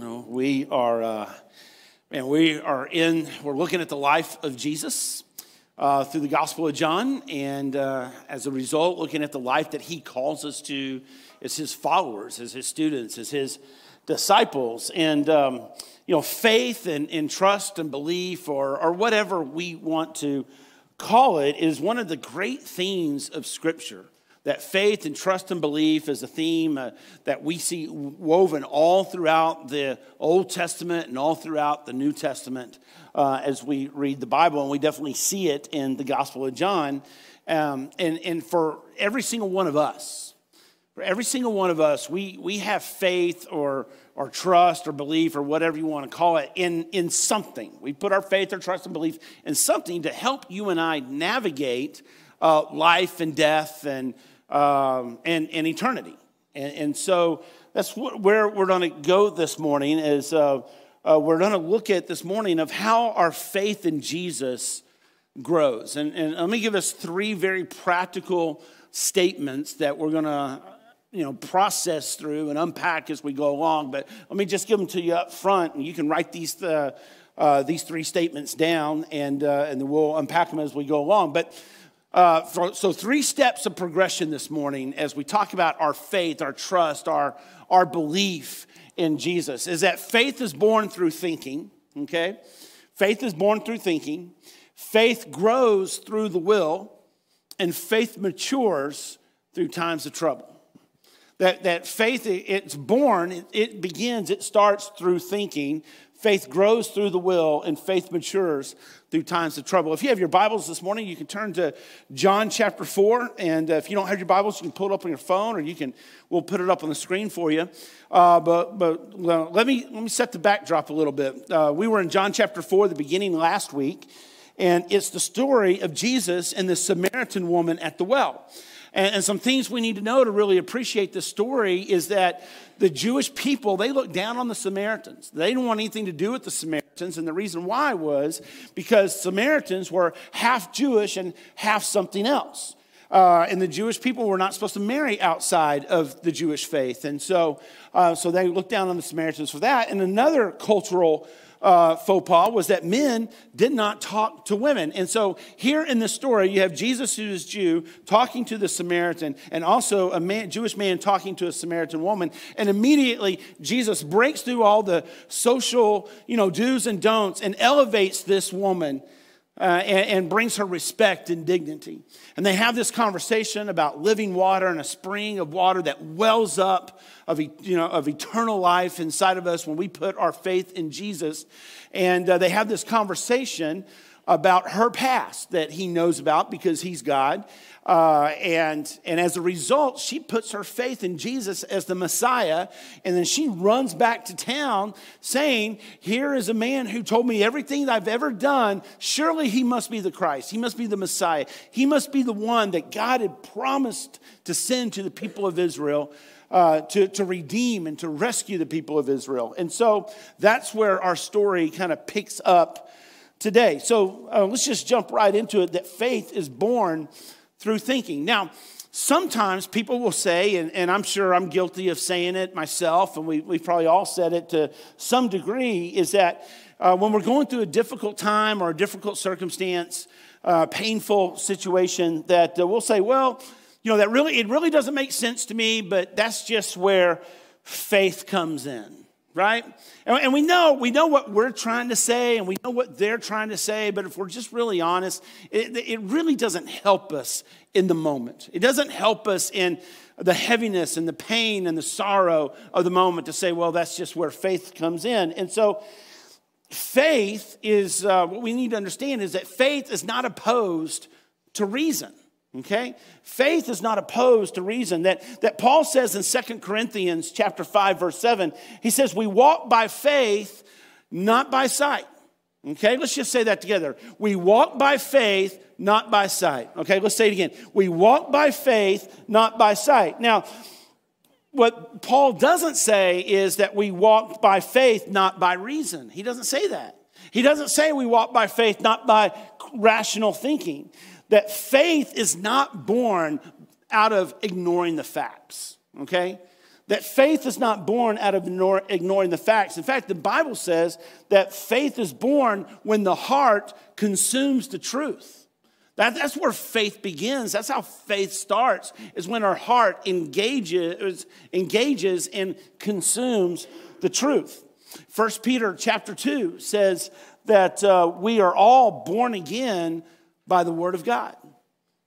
we are, uh, man, we are in, we're looking at the life of Jesus uh, through the Gospel of John, and uh, as a result, looking at the life that he calls us to as his followers, as his students, as his disciples. And, um, you know, faith and, and trust and belief, or, or whatever we want to call it, is one of the great themes of Scripture that faith and trust and belief is a theme uh, that we see woven all throughout the Old Testament and all throughout the New Testament uh, as we read the Bible, and we definitely see it in the Gospel of John. Um, and, and for every single one of us, for every single one of us, we, we have faith or, or trust or belief or whatever you want to call it in, in something. We put our faith or trust and belief in something to help you and I navigate uh, life and death and um, and, and eternity. And, and so that's where we're going to go this morning is uh, uh, we're going to look at this morning of how our faith in Jesus grows. And, and let me give us three very practical statements that we're going to you know process through and unpack as we go along but let me just give them to you up front and you can write these uh, uh, these three statements down and uh, and then we'll unpack them as we go along but uh, for, so, three steps of progression this morning as we talk about our faith, our trust, our, our belief in Jesus is that faith is born through thinking, okay? Faith is born through thinking, faith grows through the will, and faith matures through times of trouble. That, that faith, it's born, it, it begins, it starts through thinking. Faith grows through the will, and faith matures through times of trouble. If you have your Bibles this morning, you can turn to John chapter 4. And uh, if you don't have your Bibles, you can pull it up on your phone or you can, we'll put it up on the screen for you. Uh, but but well, let, me, let me set the backdrop a little bit. Uh, we were in John chapter 4, the beginning last week, and it's the story of Jesus and the Samaritan woman at the well. And, and some things we need to know to really appreciate this story is that the Jewish people, they looked down on the Samaritans. They didn't want anything to do with the Samaritans. And the reason why was because Samaritans were half Jewish and half something else. Uh, and the Jewish people were not supposed to marry outside of the Jewish faith. And so, uh, so they looked down on the Samaritans for that. And another cultural uh, faux pas was that men did not talk to women. And so here in the story, you have Jesus, who is Jew, talking to the Samaritan, and also a man, Jewish man talking to a Samaritan woman. And immediately, Jesus breaks through all the social, you know, do's and don'ts and elevates this woman uh, and, and, brings her respect and dignity. And they have this conversation about living water and a spring of water that wells up of, you know, of eternal life inside of us when we put our faith in Jesus. And uh, they have this conversation about her past that he knows about because he's God. Uh, and, and as a result, she puts her faith in Jesus as the Messiah. And then she runs back to town saying, Here is a man who told me everything I've ever done. Surely he must be the Christ. He must be the Messiah. He must be the one that God had promised to send to the people of Israel. Uh, to, to redeem and to rescue the people of Israel. And so that's where our story kind of picks up today. So uh, let's just jump right into it that faith is born through thinking. Now, sometimes people will say, and, and I'm sure I'm guilty of saying it myself, and we, we've probably all said it to some degree, is that uh, when we're going through a difficult time or a difficult circumstance, uh, painful situation, that uh, we'll say, well, you know, that really, it really doesn't make sense to me, but that's just where faith comes in right? And, we know we know what we're trying to say, and we know what they're trying to say. But if we're just really honest, it, it really doesn't help us in the moment. It doesn't help us in the heaviness and the pain and the sorrow of the moment to say, well, that's just where faith comes in. And so, faith is uh, what we need to understand is that faith is not opposed to reason. Okay? Faith is not opposed to reason. That, that Paul says in Second Corinthians chapter 5, verse 7, he says, We walk by faith, not by sight. Okay, let's just say that together. We walk by faith, not by sight. Okay, let's say it again. We walk by faith, not by sight. Now, what Paul doesn't say is that we walk by faith, not by reason. He doesn't say that. He doesn't say we walk by faith, not by rational thinking that faith is not born out of ignoring the facts, okay? that faith is not born out of ignoring the facts. In fact, the Bible says that faith is born when the heart consumes the truth. That, that's where faith begins. That's how faith starts, is when our heart engages, engages and consumes the truth. First Peter chapter 2 says that uh, we are all born again by the word of God.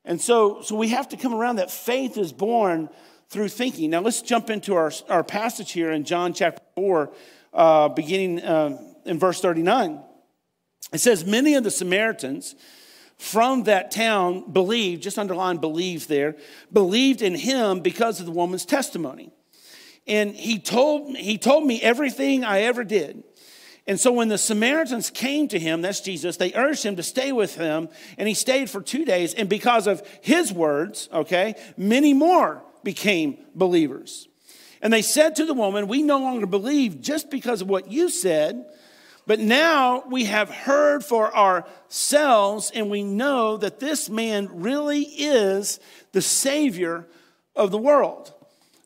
And so, so we have to come around that faith is born through thinking. Now let's jump into our, our passage here in John chapter 4, uh, beginning uh, in verse 39. It says, Many of the Samaritans from that town believed, just underline believed there, believed in him because of the woman's testimony. And he told, he told me everything I ever did. And so when the Samaritans came to him, that's Jesus, they urged him to stay with them, and he stayed for two days. And because of his words, okay, many more became believers. And they said to the woman, We no longer believe just because of what you said, but now we have heard for ourselves, and we know that this man really is the Savior of the world.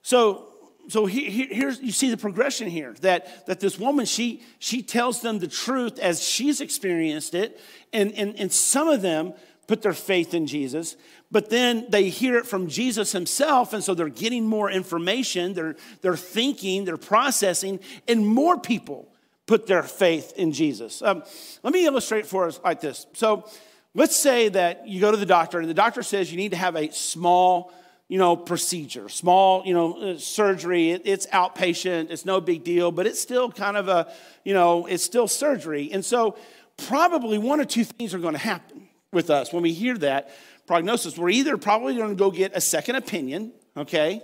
So, so here's you see the progression here that, that this woman she she tells them the truth as she's experienced it and, and, and some of them put their faith in jesus but then they hear it from jesus himself and so they're getting more information they're they're thinking they're processing and more people put their faith in jesus. Um, let me illustrate for us like this. So let's say that you go to the doctor and the doctor says you need to have a small you know, procedure, small, you know, uh, surgery. It, it's outpatient. It's no big deal, but it's still kind of a, you know, it's still surgery. And so, probably one or two things are going to happen with us when we hear that prognosis. We're either probably going to go get a second opinion, okay,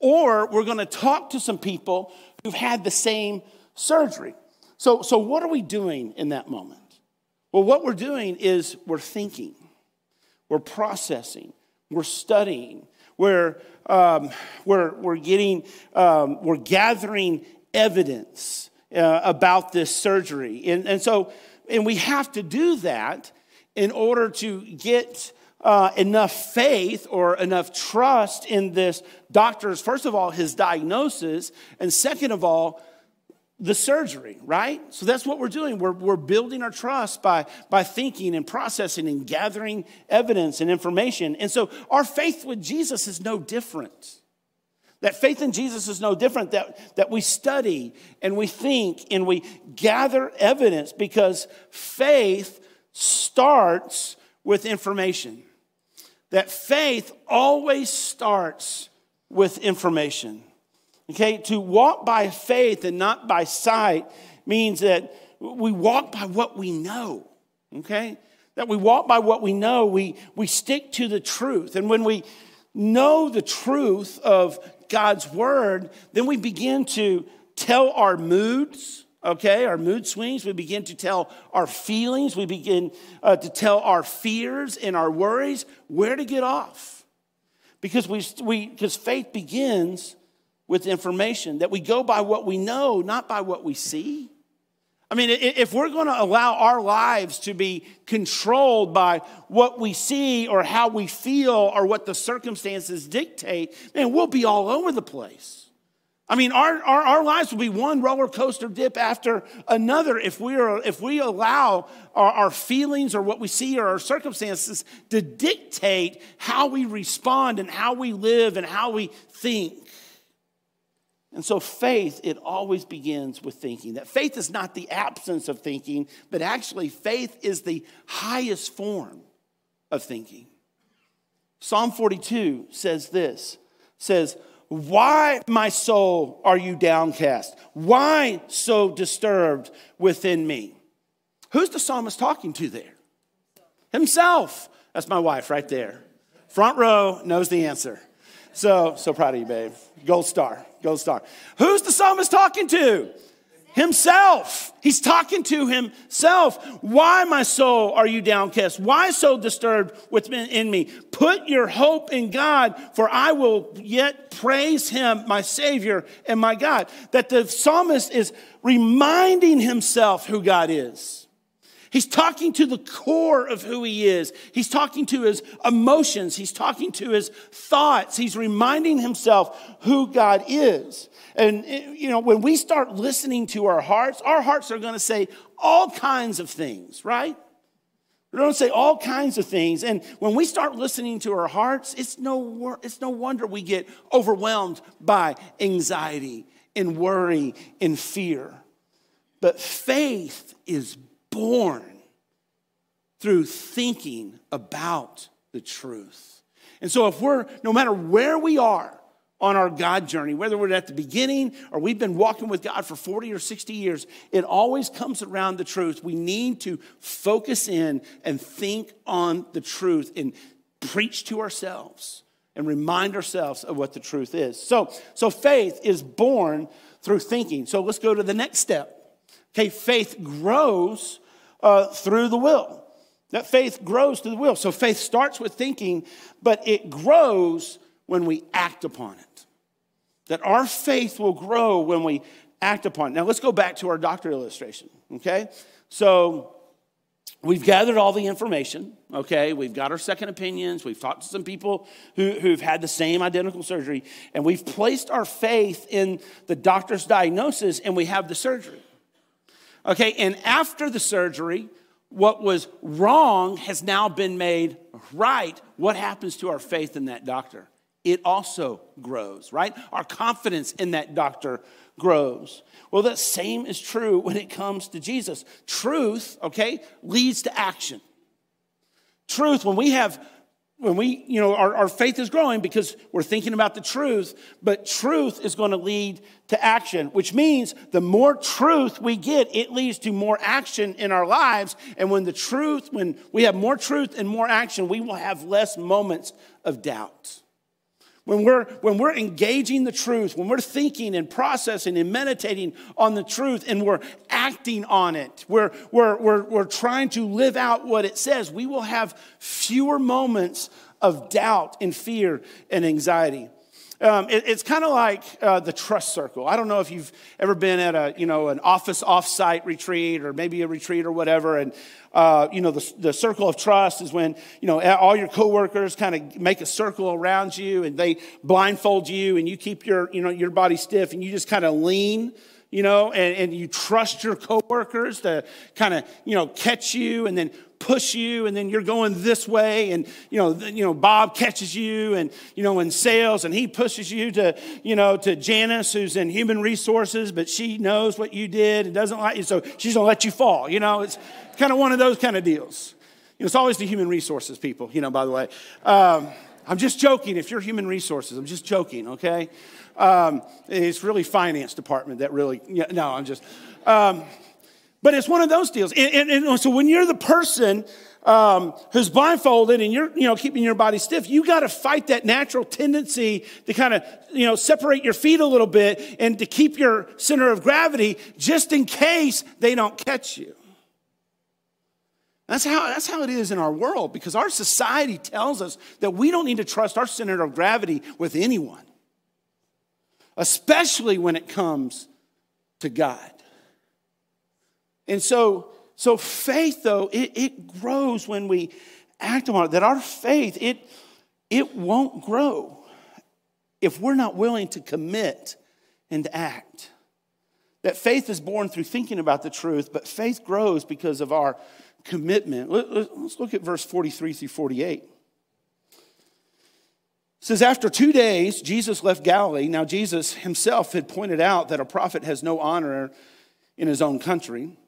or we're going to talk to some people who've had the same surgery. So, so what are we doing in that moment? Well, what we're doing is we're thinking, we're processing, we're studying, we're, um, we're, we're getting, um, we're gathering evidence uh, about this surgery. And, and so, and we have to do that in order to get uh, enough faith or enough trust in this doctor's, first of all, his diagnosis, and second of all, the surgery, right? So that's what we're doing. We're, we're building our trust by, by thinking and processing and gathering evidence and information. And so our faith with Jesus is no different. That faith in Jesus is no different, that, that we study and we think and we gather evidence because faith starts with information. That faith always starts with information. Okay, to walk by faith and not by sight means that we walk by what we know. Okay? That we walk by what we know, we, we stick to the truth. And when we know the truth of God's word, then we begin to tell our moods, okay, our mood swings. We begin to tell our feelings. We begin uh, to tell our fears and our worries where to get off. Because we, we because faith begins with information, that we go by what we know, not by what we see. I mean, if we're going to allow our lives to be controlled by what we see or how we feel or what the circumstances dictate, man, we'll be all over the place. I mean, our, our, our lives will be one roller coaster dip after another if we, are, if we allow our, our feelings or what we see or our circumstances to dictate how we respond and how we live and how we think. And so faith, it always begins with thinking. That faith is not the absence of thinking, but actually, faith is the highest form of thinking. Psalm 42 says this says, Why, my soul, are you downcast? Why so disturbed within me? Who's the psalmist talking to there? Himself. That's my wife right there. Front row knows the answer. So, so proud of you, babe. Gold star, gold star. Who's the psalmist talking to? Himself. He's talking to himself. Why, my soul, are you downcast? Why so disturbed within me? Put your hope in God, for I will yet praise him, my Savior and my God. That the psalmist is reminding himself who God is. He's talking to the core of who he is. He's talking to his emotions. He's talking to his thoughts. He's reminding himself who God is. And, eh, you know, when we start listening to our hearts, our hearts are going to say all kinds of things, right? They're going to say all kinds of things. And when we start listening to our hearts, it's no, it's no wonder we get overwhelmed by anxiety and worry and fear. But faith is born through thinking about the truth. And so, if we're, no matter where we are on our God journey, whether we're at the beginning or we've been walking with God for 40 or 60 years, it always comes around the truth. We need to focus in and think on the truth and preach to ourselves and remind ourselves of what the truth is. So, so faith is born through thinking. So let's go to the next step. Okay, faith grows uh, through the will. That faith grows through the will. So faith starts with thinking, but it grows when we act upon it. That our faith will grow when we act upon it. Now let's go back to our doctor illustration, okay? So we've gathered all the information, okay? We've got our second opinions. We've talked to some people who, who've had the same identical surgery, and we've placed our faith in the doctor's diagnosis, and we have the surgery. Okay, and after the surgery, what was wrong has now been made right. What happens to our faith in that doctor? It also grows, right? Our confidence in that doctor grows. Well, the same is true when it comes to Jesus. Truth, okay, leads to action. Truth, when we have when we, you know, our, our faith is growing because we're thinking about the truth, but truth is going to lead to action, which means the more truth we get, it leads to more action in our lives. And when the truth, when we have more truth and more action, we will have less moments of doubt. When we're, when we're engaging the truth, when we're thinking and processing and meditating on the truth and we're acting on it, we're, we're, we're, we're trying to live out what it says, we will have fewer moments of doubt and fear and anxiety. Um, it, it's kind of like uh, the trust circle. I don't know if you've ever been at a, you know, an office offsite retreat or maybe a retreat or whatever. And, uh, you know, the, the circle of trust is when, you know, all your coworkers kind of make a circle around you and they blindfold you and you keep your, you know, your body stiff and you just kind of lean you know, and, and you trust your coworkers to kind of, you know, catch you and then push you and then you're going this way and you know you know Bob catches you and you know in sales and he pushes you to you know to Janice who's in human resources but she knows what you did and doesn't like you so she's going to let you fall you know? It's kind of one of those kind of deals. You know, it's always the human resources people you know by the way. Um, I'm just joking if you're human resources I'm just joking okay? Um, it's really finance department that really yeah, no I'm just um, but it's one of those deals. And, and, and so when you're the person um, who's blindfolded and you're, you know, keeping your body stiff, you got to fight that natural tendency to kind of, you know, separate your feet a little bit and to keep your center of gravity just in case they don't catch you. That's how, that's how it is in our world because our society tells us that we don't need to trust our center of gravity with anyone, especially when it comes to God. And so, so faith, though, it, it grows when we act on it. That our faith, it, it won't grow if we're not willing to commit and act. That faith is born through thinking about the truth, but faith grows because of our commitment. Let's look at verse 43 through 48. It says, After two days, Jesus left Galilee. Now, Jesus himself had pointed out that a prophet has no honor in his own country.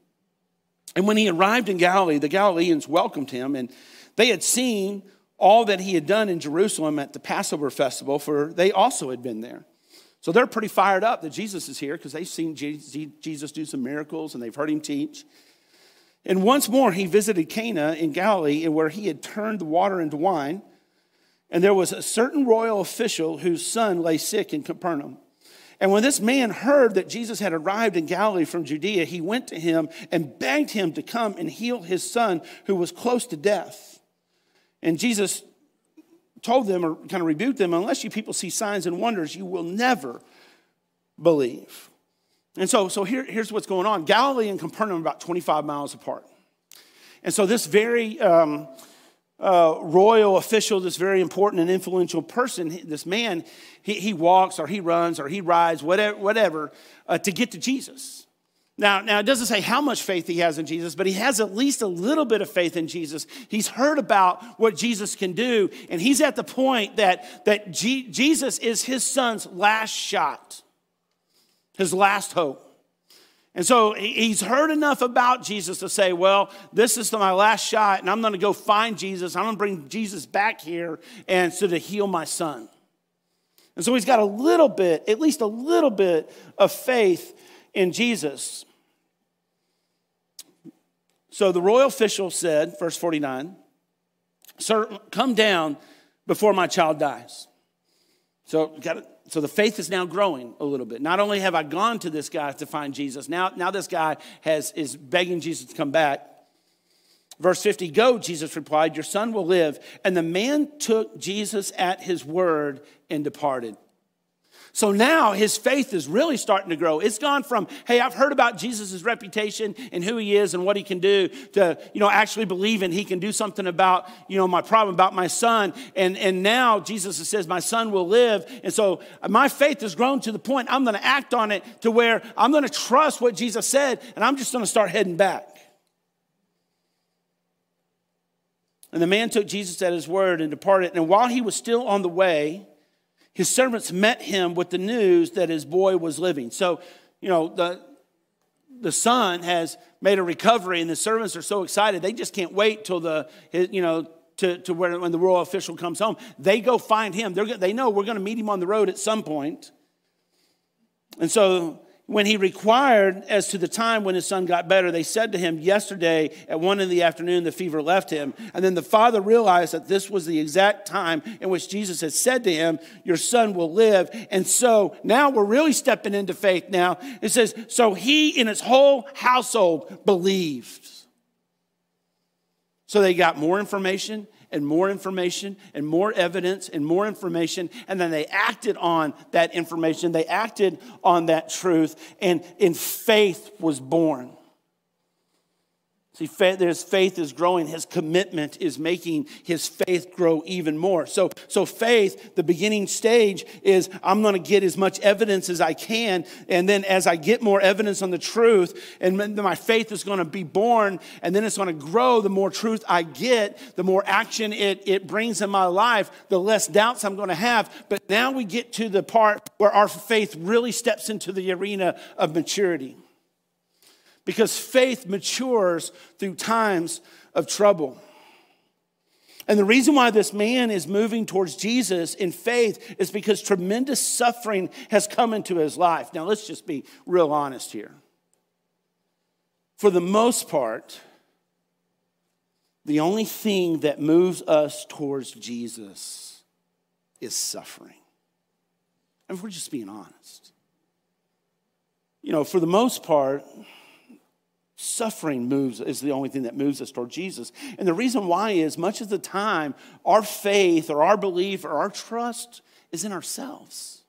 And when he arrived in Galilee, the Galileans welcomed him, and they had seen all that he had done in Jerusalem at the Passover festival, for they also had been there. So they're pretty fired up that Jesus is here because they've seen Jesus do some miracles and they've heard him teach. And once more, he visited Cana in Galilee, where he had turned the water into wine. And there was a certain royal official whose son lay sick in Capernaum. And when this man heard that Jesus had arrived in Galilee from Judea, he went to him and begged him to come and heal his son who was close to death. And Jesus told them, or kind of rebuked them, unless you people see signs and wonders, you will never believe. And so, so here, here's what's going on Galilee and Capernaum are about 25 miles apart. And so, this very um, royal official, this very important and influential person, this man, he, he walks or he runs or he rides, whatever, whatever uh, to get to Jesus. Now, now, it doesn't say how much faith he has in Jesus, but he has at least a little bit of faith in Jesus. He's heard about what Jesus can do, and he's at the point that, that G- Jesus is his son's last shot, his last hope. And so he's heard enough about Jesus to say, Well, this is my last shot, and I'm going to go find Jesus. I'm going to bring Jesus back here and so to heal my son. And so he's got a little bit, at least a little bit of faith in Jesus. So the royal official said, verse 49, Sir, come down before my child dies. So, so the faith is now growing a little bit. Not only have I gone to this guy to find Jesus, now, now this guy has, is begging Jesus to come back. Verse 50 Go, Jesus replied, Your son will live. And the man took Jesus at his word and departed. So now his faith is really starting to grow. It's gone from, hey, I've heard about Jesus' reputation and who he is and what he can do to, you know, actually believing he can do something about, you know, my problem, about my son. And, and now Jesus says, my son will live. And so my faith has grown to the point I'm going to act on it to where I'm going to trust what Jesus said and I'm just going to start heading back. And the man took Jesus at his word and departed. And while he was still on the way, his servants met him with the news that his boy was living. So, you know, the, the son has made a recovery, and the servants are so excited, they just can't wait till the, you know, to, to where, when the royal official comes home. They go find him. They're, they know we're going to meet him on the road at some point. And so when he required as to the time when his son got better, they said to him, Yesterday at one in the afternoon, the fever left him. And then the father realized that this was the exact time in which Jesus had said to him, Your son will live. And so now we're really stepping into faith now. It says, So he and his whole household believed. So they got more information and more information and more evidence and more information. And then they acted on that information. They acted on that truth. And in faith was born. See, his faith is growing. His commitment is making his faith grow even more. So, so faith, the beginning stage is I'm going to get as much evidence as I can. And then as I get more evidence on the truth, and my faith is going to be born, and then it's going to grow. The more truth I get, the more action it, it brings in my life, the less doubts I'm going to have. But now we get to the part where our faith really steps into the arena of maturity because faith matures through times of trouble. And the reason why this man is moving towards Jesus in faith is because tremendous suffering has come into his life. Now, let's just be real honest here. For the most part, the only thing that moves us towards Jesus is suffering. And if we're just being honest, you know, for the most part, Suffering moves is the only thing that moves us toward Jesus. And the reason why is much of the time, our faith or our belief or our trust is in ourselves.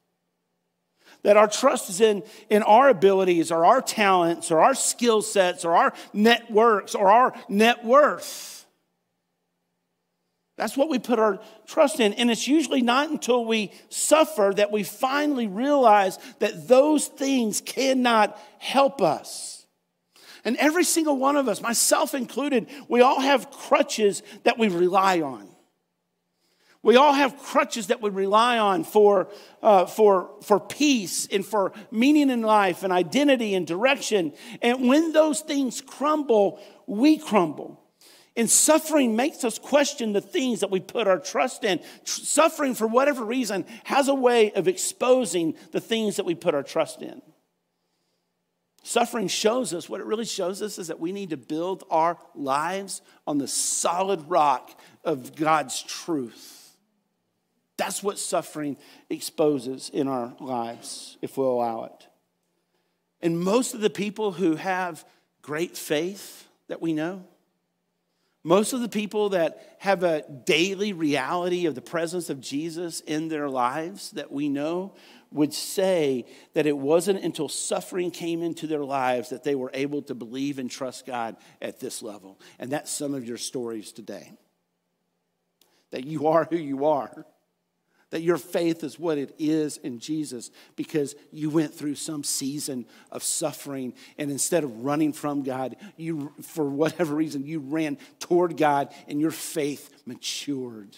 That our trust is in, in our abilities or our talents or our skill sets or our networks or our net worth. That's what we put our trust in. And it's usually not until we suffer that we finally realize that those things cannot help us. And every single one of us, myself included, we all have crutches that we rely on. We all have crutches that we rely on for, uh, for, for peace and for meaning in life and identity and direction. And when those things crumble, we crumble. And suffering makes us question the things that we put our trust in. Suffering, for whatever reason, has a way of exposing the things that we put our trust in. Suffering shows us, what it really shows us is that we need to build our lives on the solid rock of God's truth. That's what suffering exposes in our lives, if we'll allow it. And most of the people who have great faith that we know, most of the people that have a daily reality of the presence of Jesus in their lives that we know, would say that it wasn't until suffering came into their lives that they were able to believe and trust God at this level. And that's some of your stories today. That you are who you are that your faith is what it is in Jesus because you went through some season of suffering and instead of running from God, you for whatever reason you ran toward God and your faith matured.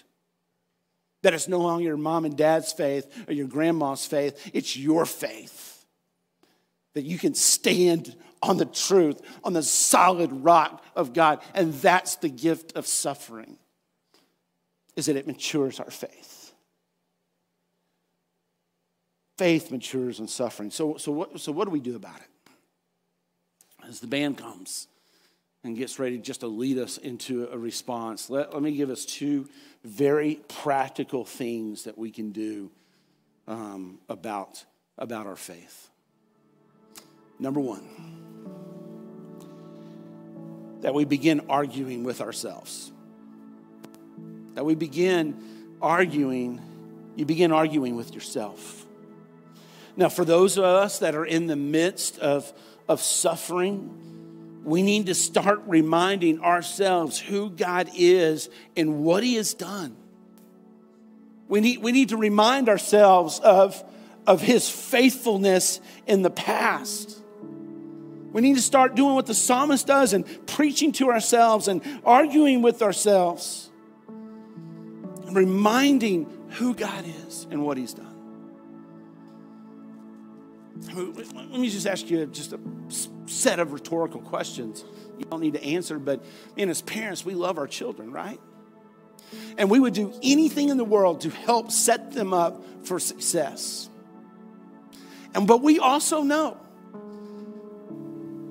That it's no longer your mom and dad's faith or your grandma's faith, it's your faith. That you can stand on the truth, on the solid rock of God, and that's the gift of suffering. Is that it matures our faith faith matures in suffering. So, so, what, so what do we do about it? As the band comes and gets ready just to lead us into a response, let, let me give us two very practical things that we can do um, about, about our faith. Number one, that we begin arguing with ourselves. That we begin arguing, you begin arguing with yourself. Now, for those of us that are in the midst of, of suffering, we need to start reminding ourselves who God is and what He has done. We need, we need to remind ourselves of, of His faithfulness in the past. We need to start doing what the psalmist does and preaching to ourselves and arguing with ourselves, and reminding who God is and what He's done. Let me just ask you just a set of rhetorical questions. You don't need to answer, but man, as parents, we love our children, right? And we would do anything in the world to help set them up for success. And but we also know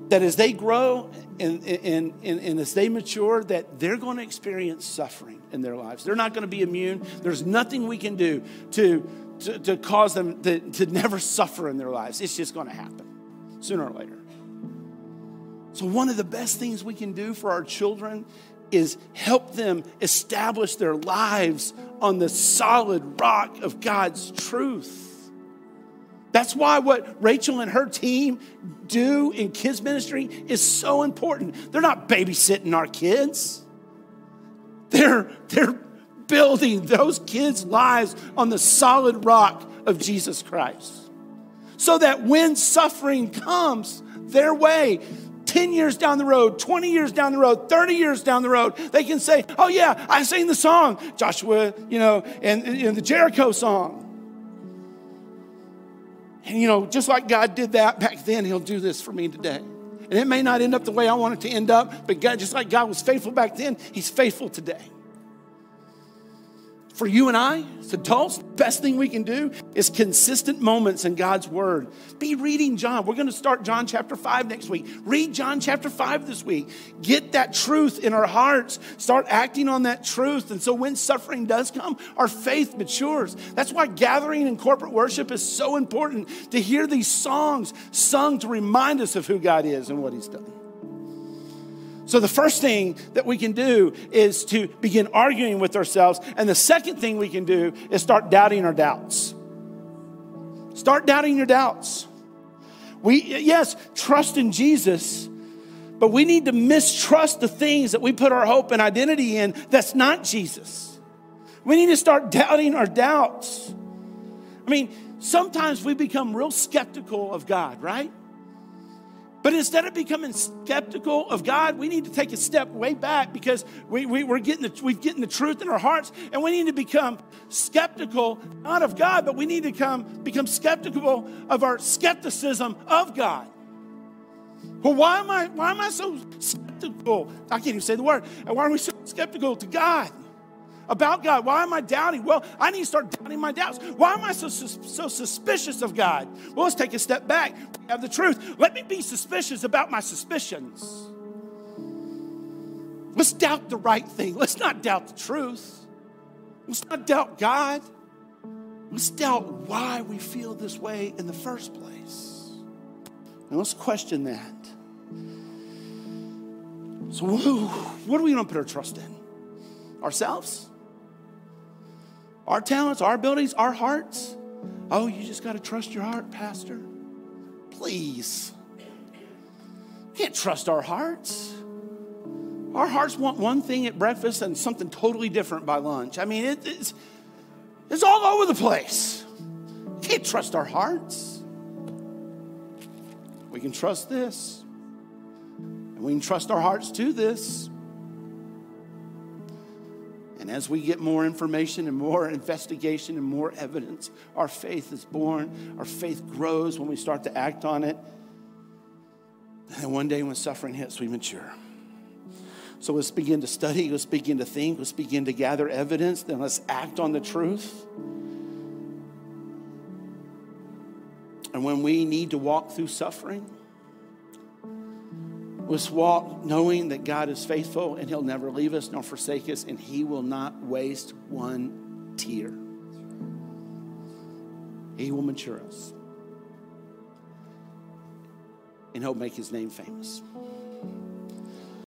that as they grow and, and, and, and, as they mature, that they're going to experience suffering in their lives. They're not going to be immune. There's nothing we can do to, to, to cause them to, to never suffer in their lives. It's just going to happen sooner or later. So, one of the best things we can do for our children is help them establish their lives on the solid rock of God's truth. That's why what Rachel and her team do in kids' ministry is so important. They're not babysitting our kids. They're, they're building those kids' lives on the solid rock of Jesus Christ. So that when suffering comes their way, 10 years down the road, 20 years down the road, 30 years down the road, they can say, Oh, yeah, I sang the song, Joshua, you know, and, and the Jericho song. And, you know, just like God did that back then, He'll do this for me today. And it may not end up the way I want it to end up, but God, just like God was faithful back then, He's faithful today for you and I, as adults, the best thing we can do is consistent moments in God's Word. Be reading John. We're going to start John chapter 5 next week. Read John chapter 5 this week. Get that truth in our hearts. Start acting on that truth. And so when suffering does come, our faith matures. That's why gathering in corporate worship is so important to hear these songs sung to remind us of who God is and what He's done. So, the first thing that we can do is to begin arguing with ourselves. And the second thing we can do is start doubting our doubts. Start doubting your doubts. We, yes, trust in Jesus, but we need to mistrust the things that we put our hope and identity in that's not Jesus. We need to start doubting our doubts. I mean, sometimes we become real skeptical of God, right? But instead of becoming skeptical of God, we need to take a step way back because we, we, are getting the, we're getting the truth in our hearts, and we need to become skeptical, not of God, but we need to come, become skeptical of our skepticism of God. Well, why am I, why am I so skeptical? I can't even say the word. Why are we so skeptical to God? About God? Why am I doubting? Well, I need to start doubting my doubts. Why am I so, so suspicious of God? Well, let's take a step back. We have the truth. Let me be suspicious about my suspicions. Let's doubt the right thing. Let's not doubt the truth. Let's not doubt God. Let's doubt why we feel this way in the first place. And let's question that. So, what are we going to put our trust in? Ourselves? Our talents, our abilities, our hearts? Oh, you just got to trust your heart, Pastor. Please. Can't trust our hearts. Our hearts want one thing at breakfast and something totally different by lunch. I mean, it, it's, it's all over the place. Can't trust our hearts. We can trust this, and we can trust our hearts to this. And as we get more information and more investigation and more evidence, our faith is born, our faith grows when we start to act on it. And one day when suffering hits, we mature. So let's begin to study, let's begin to think, let's begin to gather evidence, then let's act on the truth. And when we need to walk through suffering, let's walk knowing that God is faithful and He'll never leave us nor forsake us, and He will not waste one tear. He will mature us, and He'll make His name famous.